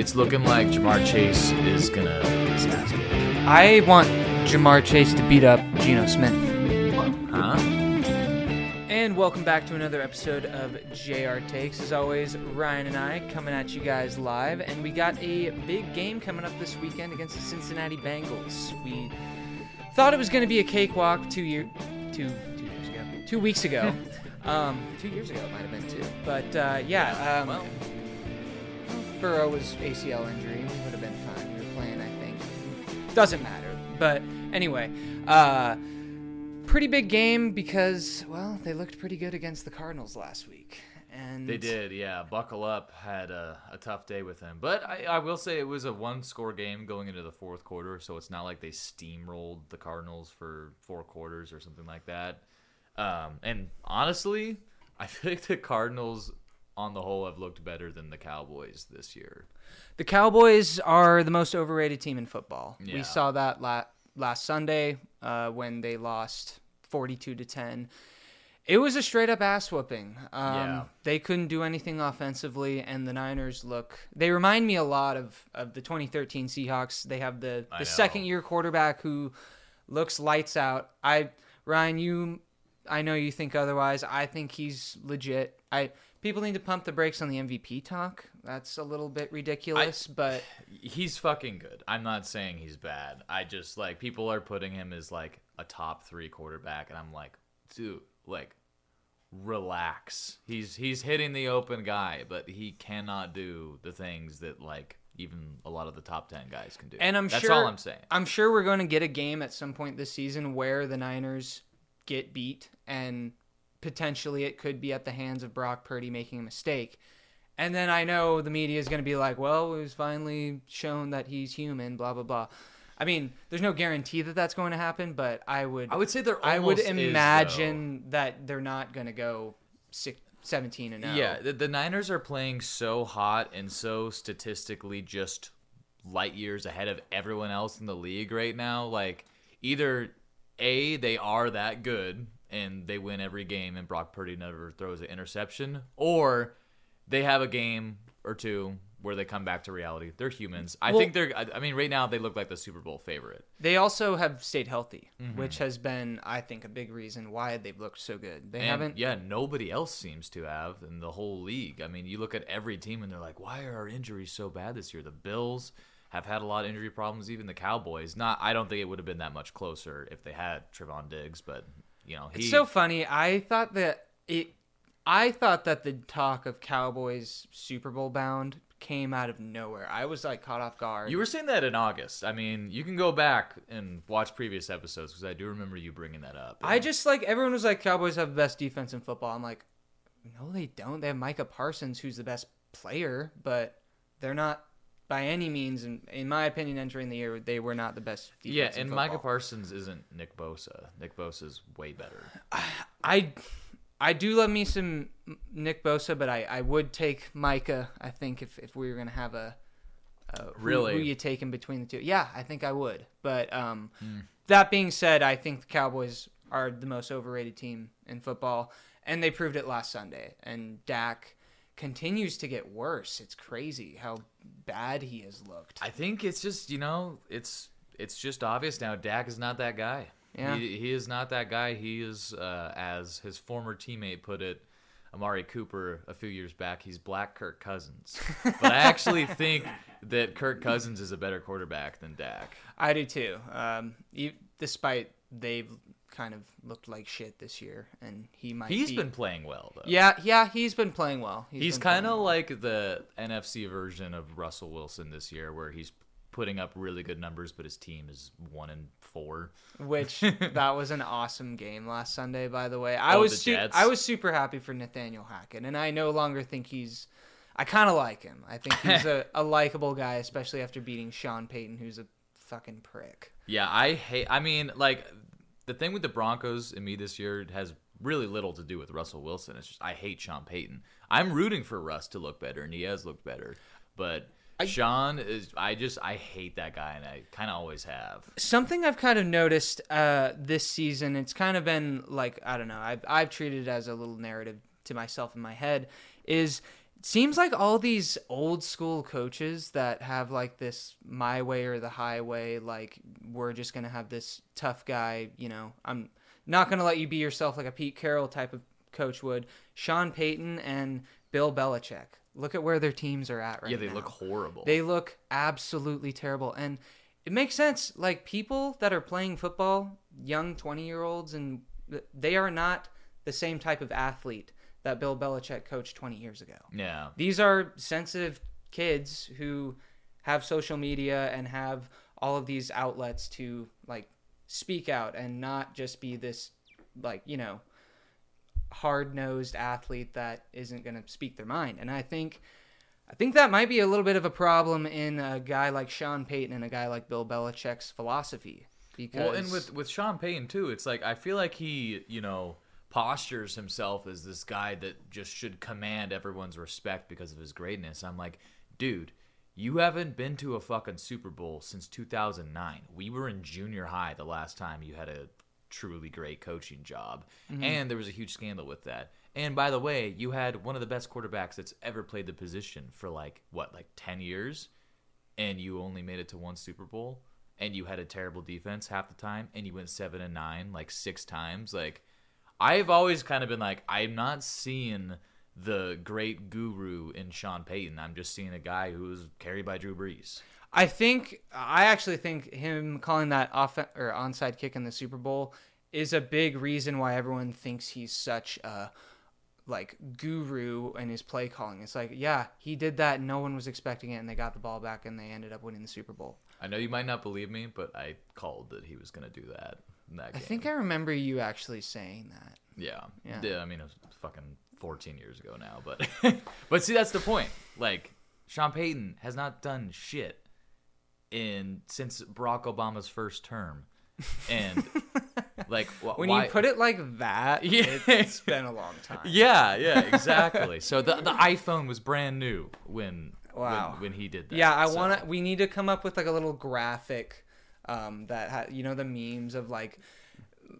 it's looking like Ja'Marr Chase is gonna get his ass. I want Ja'Marr Chase to beat up Geno Smith. Huh? And welcome back to another episode of JR Takes. As always, Ryan and I coming at you guys live, and we got a big game coming up this weekend against the Cincinnati Bengals. We thought it was going to be a cakewalk two year, two two years ago, two weeks ago, um, two years ago it might have been two. But uh, yeah, um, Well, Burrow was ACL injury. Would have been fine. We were playing, I think. Doesn't matter. But anyway, uh, pretty big game because well, they looked pretty good against the Cardinals last week, and they did, yeah. Buckle up had a, a tough day with him, but I, I will say it was a one-score game going into the fourth quarter, so it's not like they steamrolled the Cardinals for four quarters or something like that. Um, and honestly, I feel like the Cardinals, on the whole, have looked better than the Cowboys this year. The Cowboys are the most overrated team in football. Yeah. We saw that la- last Sunday uh, when they lost 42 to 10. It was a straight up ass whooping. Um, Yeah. They couldn't do anything offensively, and the Niners look. They remind me a lot of, of the 2013 Seahawks. They have the, the second year quarterback who looks lights out. I Ryan, you, I know you think otherwise. I think he's legit. I people need to pump the brakes on the MVP talk. That's a little bit ridiculous, but He's fucking good. I'm not saying he's bad. I just like people are putting him as like a top three quarterback, and I'm like, dude, like, relax. He's he's hitting the open guy, but he cannot do the things that like even a lot of the top ten guys can do. And I'm that's sure all I'm saying. I'm sure we're going to get a game at some point this season where the Niners get beat, and potentially it could be at the hands of Brock Purdy making a mistake. And then I know the media is going to be like, "Well, it was finally shown that he's human." Blah blah blah. I mean, there's no guarantee that that's going to happen, but I would I would say there. I would almost is, imagine that they're not going to go six, 17 and 0. Yeah, oh. the, the Niners are playing so hot and so statistically just light years ahead of everyone else in the league right now. Like, either A, they are that good and they win every game and Brock Purdy never throws an interception, or they have a game or two where they come back to reality. They're humans. I Well- think they're, I, mean, right now they look like the Super Bowl favorite. They also have stayed healthy, Mm-hmm. which has been, I think, a big reason why they've looked so good. They And haven't. yeah, nobody else seems to have in the whole league. I mean, you look at every team and they're like, why are our injuries so bad this year? The Bills have had a lot of injury problems, even the Cowboys. Not, I don't think it would have been that much closer if they had Trevon Diggs, but you know, he. It's so funny. I thought that it. I thought that the talk of Cowboys Super Bowl bound came out of nowhere. I was like caught off guard. you were saying that in August. I mean, you can go back and watch previous episodes because I do remember you bringing that up. I just like everyone was like Cowboys have the best defense in football. I'm like, no, they don't. They have Micah Parsons, who's the best player, but they're not by any means, in, in my opinion, entering the year, they were not the best. Yeah, and. Micah Parsons isn't Nick Bosa. Nick Bosa's way better. I I do love me some Nick Bosa, but I, I would take Micah. I think if, if we were gonna have a who, Really? who you take in between the two, yeah, I think I would. But um, Hmm. that being said, I think the Cowboys are the most overrated team in football, and they proved it last Sunday. And Dak continues to get worse. It's crazy how bad he has looked. I think it's just you know it's it's just obvious now. Dak is not that guy. Yeah. He, he is not that guy. He is, uh, as his former teammate put it, Amari Cooper a few years back. He's Black Kirk Cousins. but I actually think that Kirk Cousins is a better quarterback than Dak. I do too. Um, despite they've kind of looked like shit this year, and he might. He's be- been playing well though. Yeah, yeah, he's been playing well. He's been kind of well. like the NFC version of Russell Wilson this year, where he's putting up really good numbers, but his team is one and four. which that was an awesome game last Sunday. By the way, I Oh, was su- I was super happy for Nathaniel Hackett, and I no longer think he's. I kind of like him. I think he's a, a likable guy, especially after beating Sean Payton, who's a fucking prick. Yeah, I hate. I mean, like the thing with the Broncos and me this year has really little to do with Russell Wilson. It's just I hate Sean Payton. I'm rooting for Russ to look better, and he has looked better. But Sean is. I just I hate that guy, and I kind of always have. Something I've kind of noticed uh, this season, it's kind of been like I don't know. I've I've treated it as a little narrative to myself in my head. Is seems like all these old school coaches that have like this my way or the highway like we're just going to have this tough guy you know i'm not going to let you be yourself like a pete carroll type of coach would sean payton and bill belichick look at where their teams are at right now. yeah, they now. look horrible. they look absolutely terrible and it makes sense like people that are playing football young 20 year olds and they are not the same type of athlete that bill belichick coached 20 years ago yeah. these are sensitive kids who have social media and have all of these outlets to like speak out and not just be this like you know hard-nosed athlete that isn't going to speak their mind and i think i think that might be a little bit of a problem in a guy like sean payton and a guy like bill belichick's philosophy because Well, and with with Sean Payton too, it's like I feel like he, you know, postures himself as this guy that just should command everyone's respect because of his greatness. I'm like, dude, you haven't been to a fucking Super Bowl since 2009. We were in junior high the last time you had a truly great coaching job, mm-hmm. and there was a huge scandal with that. And by the way, you had one of the best quarterbacks that's ever played the position for like what, like 10 years, and you only made it to one Super Bowl and you had a terrible defense half the time and you went 7 and 9 like 6 times like I've always kind of been like I'm not seeing the great guru in Sean Payton. I'm just seeing a guy who's carried by Drew Brees. I think I actually think him calling that off or onside kick in the Super Bowl is a big reason why everyone thinks he's such a like guru in his play calling. It's like, yeah, he did that. No one was expecting it, and they got the ball back, and they ended up winning the Super Bowl. I know you might not believe me, but I called that he was going to do that that I think I remember you actually saying that. Yeah. Yeah. I mean, it was fucking 14 years ago now, but but see, that's the point. Like, Sean Payton has not done shit in since Barack Obama's first term, and like wh- When why, you put it like that, Yeah. it's been a long time. yeah, yeah, exactly. so the the iPhone was brand new when Wow. when, when he did that. Yeah, I so- want to. We need to come up with like a little graphic um, that ha- you know the memes of like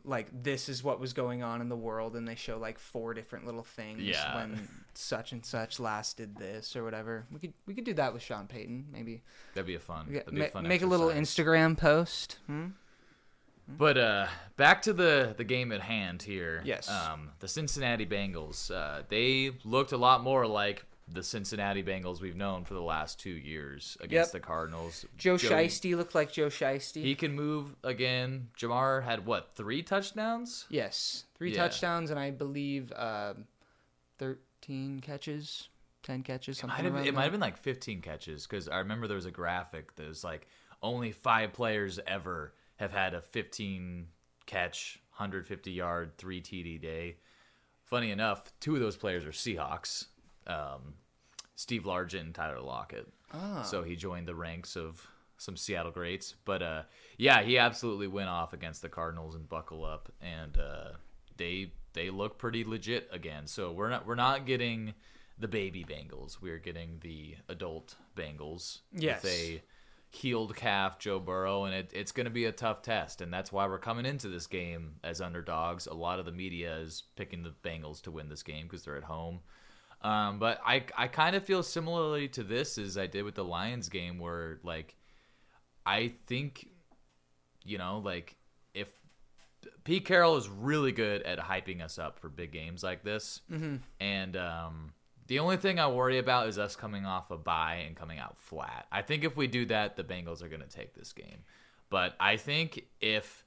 like this is what was going on in the world, and they show like four different little things Yeah. when such and such last did this or whatever. We could we could do that with Sean Payton, maybe. That'd be a fun. Yeah, That'd be ma- a fun make a little. Instagram post. Hmm? But uh, back to the the game at hand here. Yes. Um, the Cincinnati Bengals. Uh, they looked a lot more like the Cincinnati Bengals we've known for the last two years against Yep. the Cardinals. Joe Joey- Shiesty looked like Joe Shiesty. He can move again. Ja'Marr had what three touchdowns? yes, three Yeah. touchdowns and I believe um, thirteen catches, ten catches, Might have, it might have been like 15 catches because I remember there was a graphic that was like only five players ever have had a 15 catch, 150 yard, three TD day. Funny enough, two of those players are Seahawks, um, Steve Largent and Tyler Lockett. Ah. So he joined the ranks of some Seattle greats. But uh, yeah, he absolutely went off against the Cardinals and buckle up, and uh, they they look pretty legit again. So we're not we're not getting the baby Bengals. We're getting the adult Bengals Yes. with a healed calf Joe Burrow, and it, it's going to be a tough test. And that's why we're coming into this game as underdogs. A lot of the media is picking the Bengals to win this game because they're at home. Um, but I I kind of feel similarly to this as I did with the Lions game, where like I think you know like if Pete Carroll is really good at hyping us up for big games like this, mm-hmm. and um, the only thing I worry about is us coming off a bye and coming out flat. I think if we do that, the Bengals are going to take this game. But I think if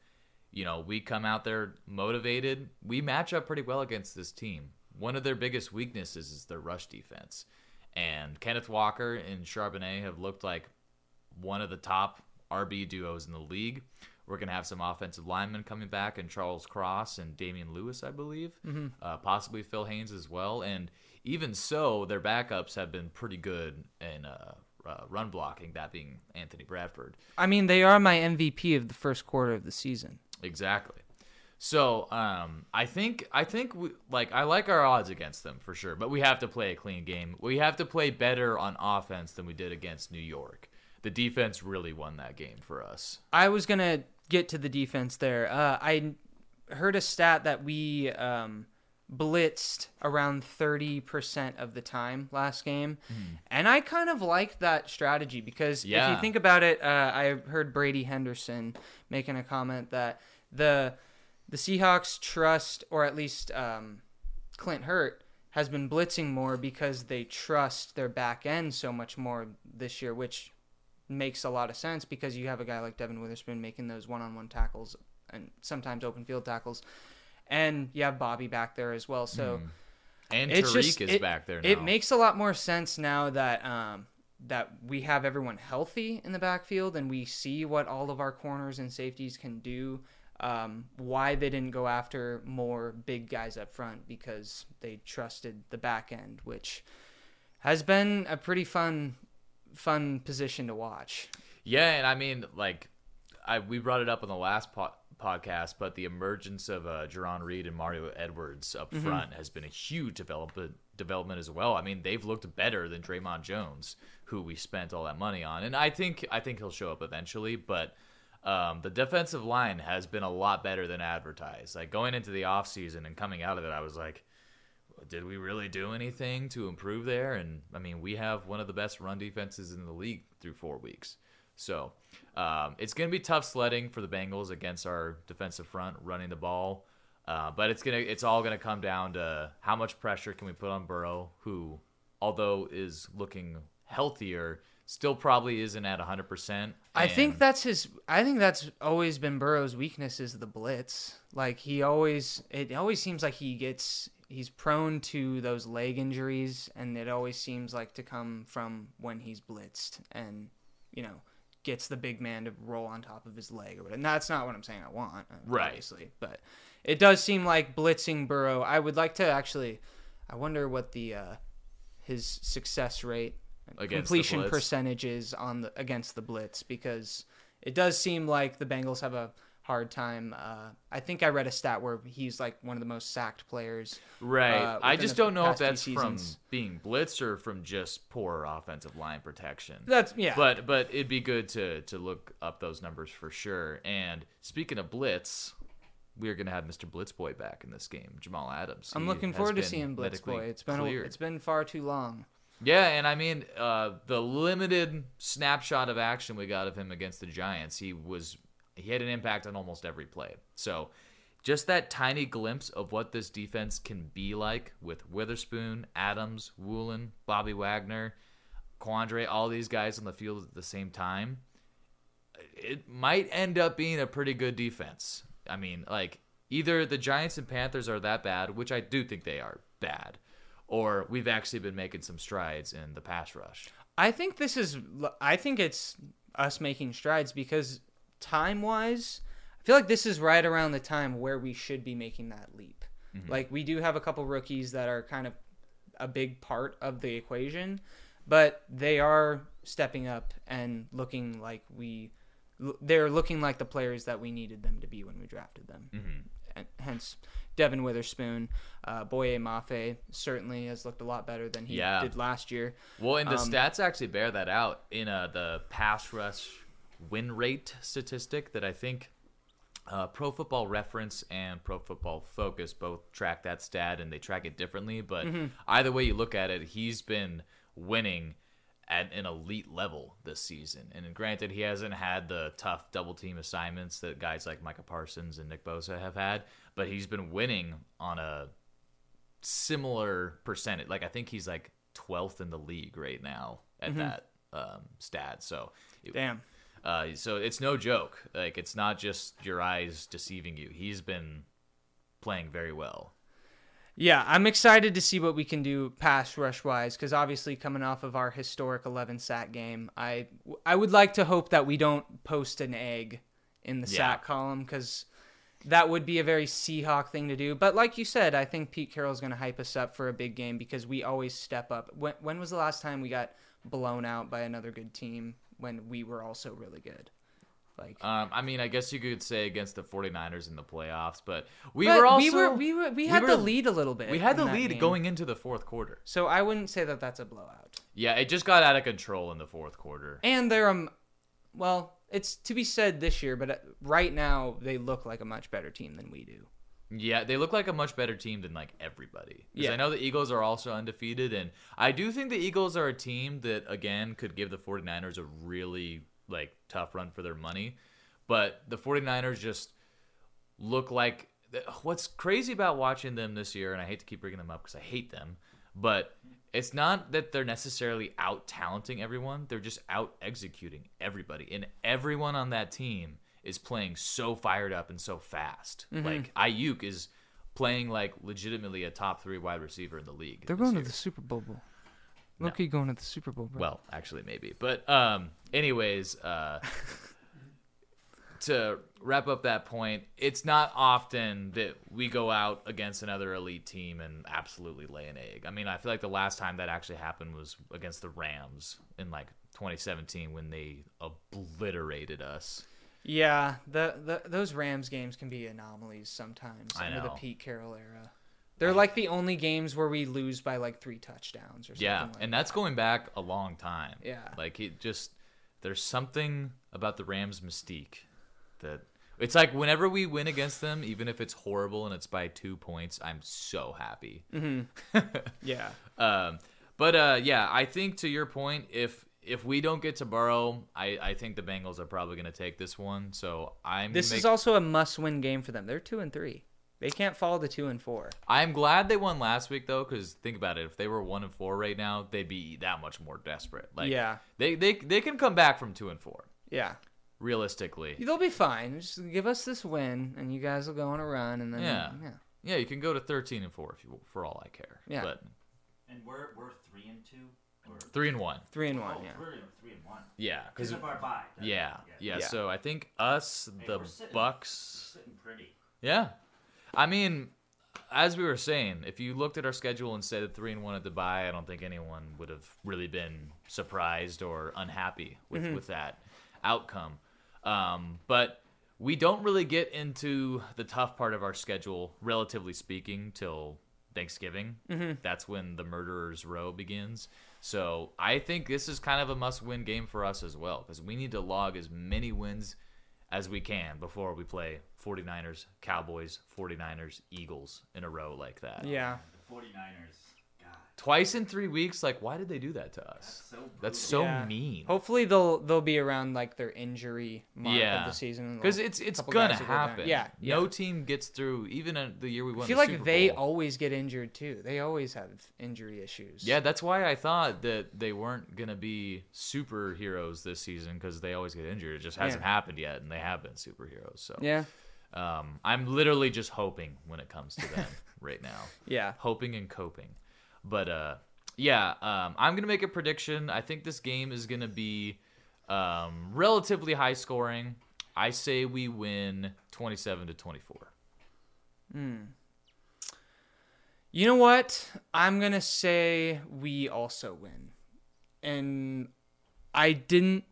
you know we come out there motivated, we match up pretty well against this team. One of their biggest weaknesses is their rush defense, and Kenneth Walker and Charbonnet have looked like one of the top RB duos in the league. We're going to have some offensive linemen coming back, and Charles Cross and Damien Lewis, I believe, uh, possibly Phil Haynes as well. And even so, their backups have been pretty good in uh, uh, run blocking, that being Anthony Bradford. I mean, they are my MVP of the first quarter of the season. Exactly. So um, I think I think we, like I like our odds against them for sure, but we have to play a clean game. We have to play better on offense than we did against New York. The defense really won that game for us. I was gonna get to the defense there. Uh, I heard a stat that we um, blitzed around 30% of the time last game. Hmm. And I kind of liked that strategy because if you think about it, uh, I heard Brady Henderson making a comment that the the Seahawks trust, or at least um, Clint Hurtt, has been blitzing more because they trust their back end so much more this year, which makes a lot of sense because you have a guy like Devon Witherspoon making those one on one tackles and sometimes open field tackles. And you have Bobby back there as well. So And it's Tariq just is it, back there now. It makes a lot more sense now that um, that we have everyone healthy in the backfield and we see what all of our corners and safeties can do. Um, why they didn't go after more big guys up front because they trusted the back end, which has been a pretty fun fun position to watch. Yeah, and I mean, like, I we brought it up on the last po- podcast, but the emergence of uh, Jarran Reed and Mario Edwards up Mm-hmm. front has been a huge development development as well. I mean, they've looked better than Dre'Mont Jones, who we spent all that money on, and I think I think he'll show up eventually, but. Um, the defensive line has been a lot better than advertised. Like going into the offseason and coming out of it, I was like, did we really do anything to improve there? And I mean, we have one of the best run defenses in the league through four weeks. So um, it's going to be tough sledding for the Bengals against our defensive front running the ball. Uh, but it's gonna it's all gonna come down to how much pressure can we put on Burrow, who although is looking healthier, still probably isn't at 100%. I think that's his. I think that's always been Burrow's weakness is the blitz. Like he always, it always seems like he gets. He's prone to those leg injuries, and it always seems like to come from when he's blitzed, and you know, gets the big man to roll on top of his leg or whatever. And that's not what I'm saying. I want, Right. Obviously, but it does seem like blitzing Burrow. I would like to actually. I wonder what the uh, his success rate completion percentages on the against the blitz because it does seem like the Bengals have a hard time. Uh, I think I read a stat where he's like one of the most sacked players. Right. uh, I just don't know if that's from being blitzed or from just poor offensive line protection. That's yeah. But but it'd be good to to look up those numbers for sure. And speaking of blitz, we're gonna have Mr. Blitzboy back in this game, Jamal Adams. I'm He looking forward to seeing Blitz Boy. It's been a, it's been far too long. Yeah, and I mean, uh, the limited snapshot of action we got of him against the Giants, he was he had an impact on almost every play. So, just that tiny glimpse of what this defense can be like with Witherspoon, Adams, Woolen, Bobby Wagner, Quandre, all these guys on the field at the same time, it might end up being a pretty good defense. I mean, like either the Giants and Panthers are that bad, which I do think they are bad, or we've actually been making some strides in the pass rush. I think this is. I think it's us making strides because time wise, I feel like this is right around the time where we should be making that leap. Mm-hmm. Like we do have a couple rookies that are kind of a big part of the equation, but they are stepping up and looking like we. They're looking like the players that we needed them to be when we drafted them. And hence, Devon Witherspoon, uh, Boye Mafe certainly has looked a lot better than he Yeah. did last year. Well, and the Um, stats actually bear that out in uh, the pass rush win rate statistic that I think uh, Pro Football Reference and Pro Football Focus both track that stat and they track it differently. But Mm-hmm. either way you look at it, he's been winning at an elite level this season. And granted, he hasn't had the tough double team assignments that guys like Micah Parsons and Nick Bosa have had, but he's been winning on a similar percentage. Like I think he's like 12th in the league right now at that um, stat. So, it- Damn. uh, so it's no joke. Like it's not just your eyes deceiving you. He's been playing very well. Yeah, I'm excited to see what we can do pass rush wise because obviously coming off of our historic 11 sack game, I I would like to hope that we don't post an egg in the Yeah. sack column because that would be a very Seahawk thing to do. But like you said, I think Pete Carroll's going to hype us up for a big game because we always step up. When when was the last time we got blown out by another good team when we were also really good? Like Um, I mean, I guess you could say against the 49ers in the playoffs, but we But were also we were we were we had were- the lead a little bit. We had the lead game. going into the fourth quarter. So I wouldn't say that that's a blowout. Yeah, it just got out of control in the fourth quarter. And they're um, well, it's to be said this year, but uh, right now they look like a much better team than we do. Yeah, they look like a much better team than like everybody. Yeah. I know the Eagles are also undefeated, and I do think the Eagles are a team that again could give the 49ers a really like tough run for their money. But the 49ers just look like what's crazy about watching them this year, and I hate to keep bringing them up because I hate them, but it's not that they're necessarily out talenting everyone; they're just out executing everybody, and everyone on that team is playing so fired up and so fast. Mm-hmm. Like Aiyuk is playing like legitimately a top three wide receiver in the league. They're going to the Super Bowl. Loki going to the Super Bowl, bro. Well, actually, maybe. But um, anyways, uh, to wrap up that point, it's not often that we go out against another elite team and absolutely lay an egg. I mean, I feel like the last time that actually happened was against the Rams in like 2017 when they obliterated us. Yeah, the, the those Rams games can be anomalies sometimes I under the. Pete Carroll era. They're like the only games where we lose by like three touchdowns or something. Yeah, like and that's going back a long time. Yeah. like it just there's something about the Rams' mystique that it's like whenever we win against them, even if it's horrible and it's by two points, I'm so happy. Yeah. Um, but uh, yeah, I think to your point, if if we don't get to Burrow, I, I think the Bengals are probably going to take this one. So I'm This gonna is also a must-win game for them. They're two and three. They can't fall to two and four. I'm glad they won last week though, because think about it. If they were one and four right now, they'd be that much more desperate. Like Yeah. they they they can come back from two and four. Yeah, realistically. they'll be fine. Just give us this win, and you guys will go on a run, and then Yeah. yeah, Yeah, you can go to 13 and 4 if you for all I care. Yeah. But And we're we're three and two, or 3 and 1. three and one. oh, Yeah. we're three and one. Yeah, Because of our bye. Yeah, yeah, Yeah. So I think us, Hey, the we're sitting- Bucks, Sitting pretty. yeah. I mean, as we were saying, if you looked at our schedule and said 3 and 1 at the bye, I don't think anyone would have really been surprised or unhappy with with that outcome. Um, but we don't really get into the tough part of our schedule, relatively speaking, till Thanksgiving. Mm-hmm. That's when the murderer's row begins. So I think this is kind of a must-win game for us as well because we need to log as many wins as we can before we play 49ers, Cowboys, 49ers, Eagles in a row like that. Yeah. The 49ers. God, Twice in 3 weeks like why did they do that to us? so. That's so Yeah. mean. Hopefully they'll they'll be around like their injury mark Yeah. of the season. Because it's it's gonna guys will go down. happen. Yeah, No yeah. team gets through even in the year we won. I feel the like Super they Bowl. always get injured too. They always have injury issues. Yeah, that's why I thought that they weren't gonna be superheroes this season because they always get injured. It just hasn't Yeah. happened yet, and they have been superheroes. So Yeah. um, I'm literally just hoping when it comes to them right now, Yeah. hoping and coping. But uh, yeah, um, I'm gonna make a prediction. I think this game is gonna be um, relatively high scoring. I say we win 27 to 24. Hmm. You know what? I'm gonna say we also win, and I didn't.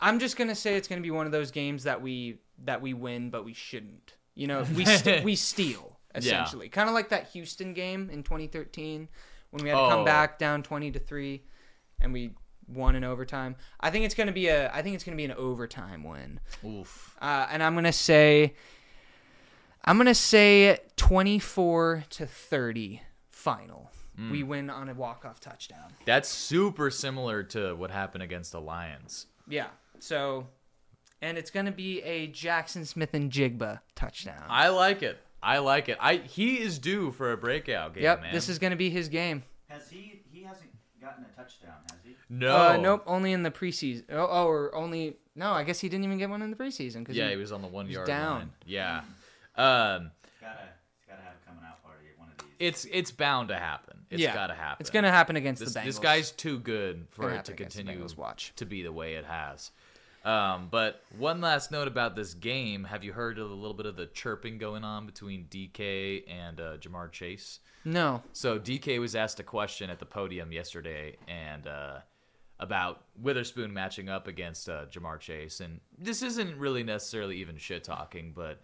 I'm just gonna say it's gonna be one of those games that we that we win, but we shouldn't. You know, we st- we steal essentially, kind of like that Houston game in 2013 when we had to Oh. come back down 20 to three, and we won in overtime. I think it's gonna be a I think it's gonna be an overtime win. Oof. Uh, and I'm gonna say, I'm gonna say 24 to 30 final. We win on a walk-off touchdown. That's super similar to what happened against the Lions. Yeah. So, and it's gonna be a Jaxon Smith-Njigba touchdown. I like it. I like it. I he is due for a breakout game, yep. man. This is gonna be his game. Has he? He hasn't gotten a touchdown, has he? no. Uh, nope. Only in the preseason. Oh, oh, or only no. I guess he didn't even get one in the preseason because Yeah, he was on the one yard down. line. Yeah. Um, He's gotta. Gotta have coming out party at one of these. it's it's bound to happen. It's yeah, got to happen. It's gonna happen against This, the Bengals. this guy's too good for it to continue Watch. to be the way it has. Um, but one last note about this game: Have you heard of a little bit of the chirping going on between DK and uh, Ja'Marr Chase? No. So DK was asked a question at the podium yesterday, and uh, about Witherspoon matching up against uh, Ja'Marr Chase, and this isn't really necessarily even shit talking, but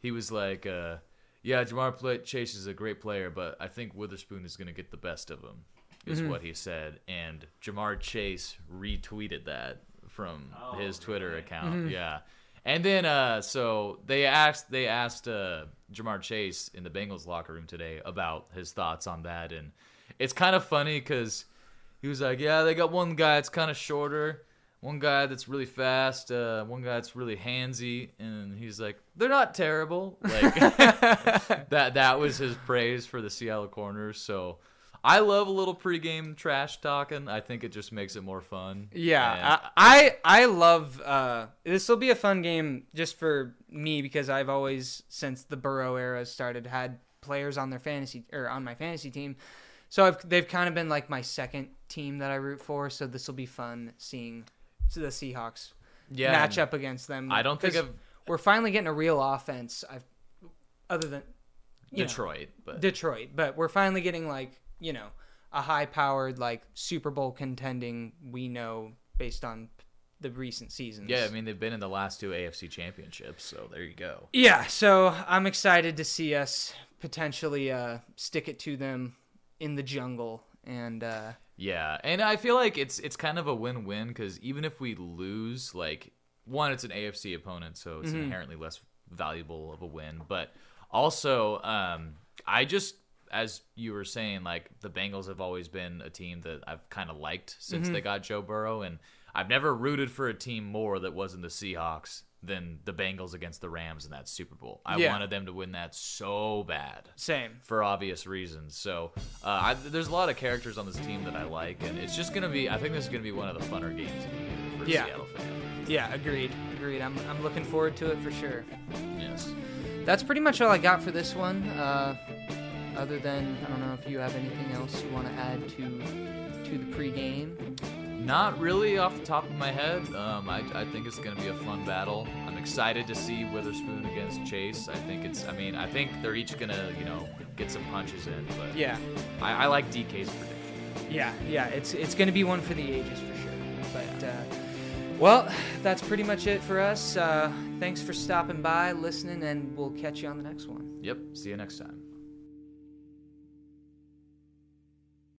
he was like, uh, "Yeah, Ja'Marr play- Chase is a great player, but I think Witherspoon is going to get the best of him," is what he said, and Ja'Marr Chase retweeted that from Oh, his Twitter really? account, yeah. And then uh so they asked they asked uh Ja'Marr Chase in the Bengals locker room today about his thoughts on that and it's kind of funny cuz he was like, "Yeah, they got one guy that's kind of shorter, one guy that's really fast, uh one guy that's really handsy." And he's like, "They're not terrible." Like that that was his praise for the Seattle corners. So I love a little pregame trash talking. I think it just makes it more fun. Yeah, I I, I love. Uh, this will be a fun game just for me because I've always since the Burrow era started had players on their fantasy or on my fantasy team, so I've, they've kind of been like my second team that I root for. So this will be fun seeing the Seahawks yeah, match up against them. I don't think of we're finally getting a real offense. I've other than you know, Detroit, but Detroit, but we're finally getting like you know a high-powered like Super Bowl contending. We know based on the recent seasons. yeah, I mean they've been in the last two AFC championships, so there you go. yeah. So I'm excited to see us potentially uh, stick it to them in the jungle, and uh, Yeah, and I feel like it's it's kind of a win-win because even if we lose, like one, it's an AFC opponent, so it's inherently less valuable of a win. But also, um, I just as you were saying, like the Bengals have always been a team that I've kind of liked since they got Joe Burrow, and I've never rooted for a team more that wasn't the Seahawks than the Bengals against the Rams in that Super Bowl. I Yeah. wanted them to win that so bad same. for obvious reasons. So uh, I, there's a lot of characters on this team that I like, and it's just gonna be. I think this is gonna be one of the funner games of the year for Yeah. Seattle fan. Yeah, agreed. Agreed. I'm I'm looking forward to it for sure. Yes. That's pretty much all I got for this one. Uh, other than I don't know if you have anything else you want to add to to the pregame. Not really off the top of my head. Um, I, I think it's gonna be a fun battle. I'm excited to see Witherspoon against Chase. I think it's. I mean, I think they're each gonna you know get some punches in, but Yeah, I, I like DK's prediction. yeah, yeah. It's it's going to be one for the ages for sure. But uh, well, that's pretty much it for us. Uh, thanks for stopping by, listening, and we'll catch you on the next one. Yep. See you next time.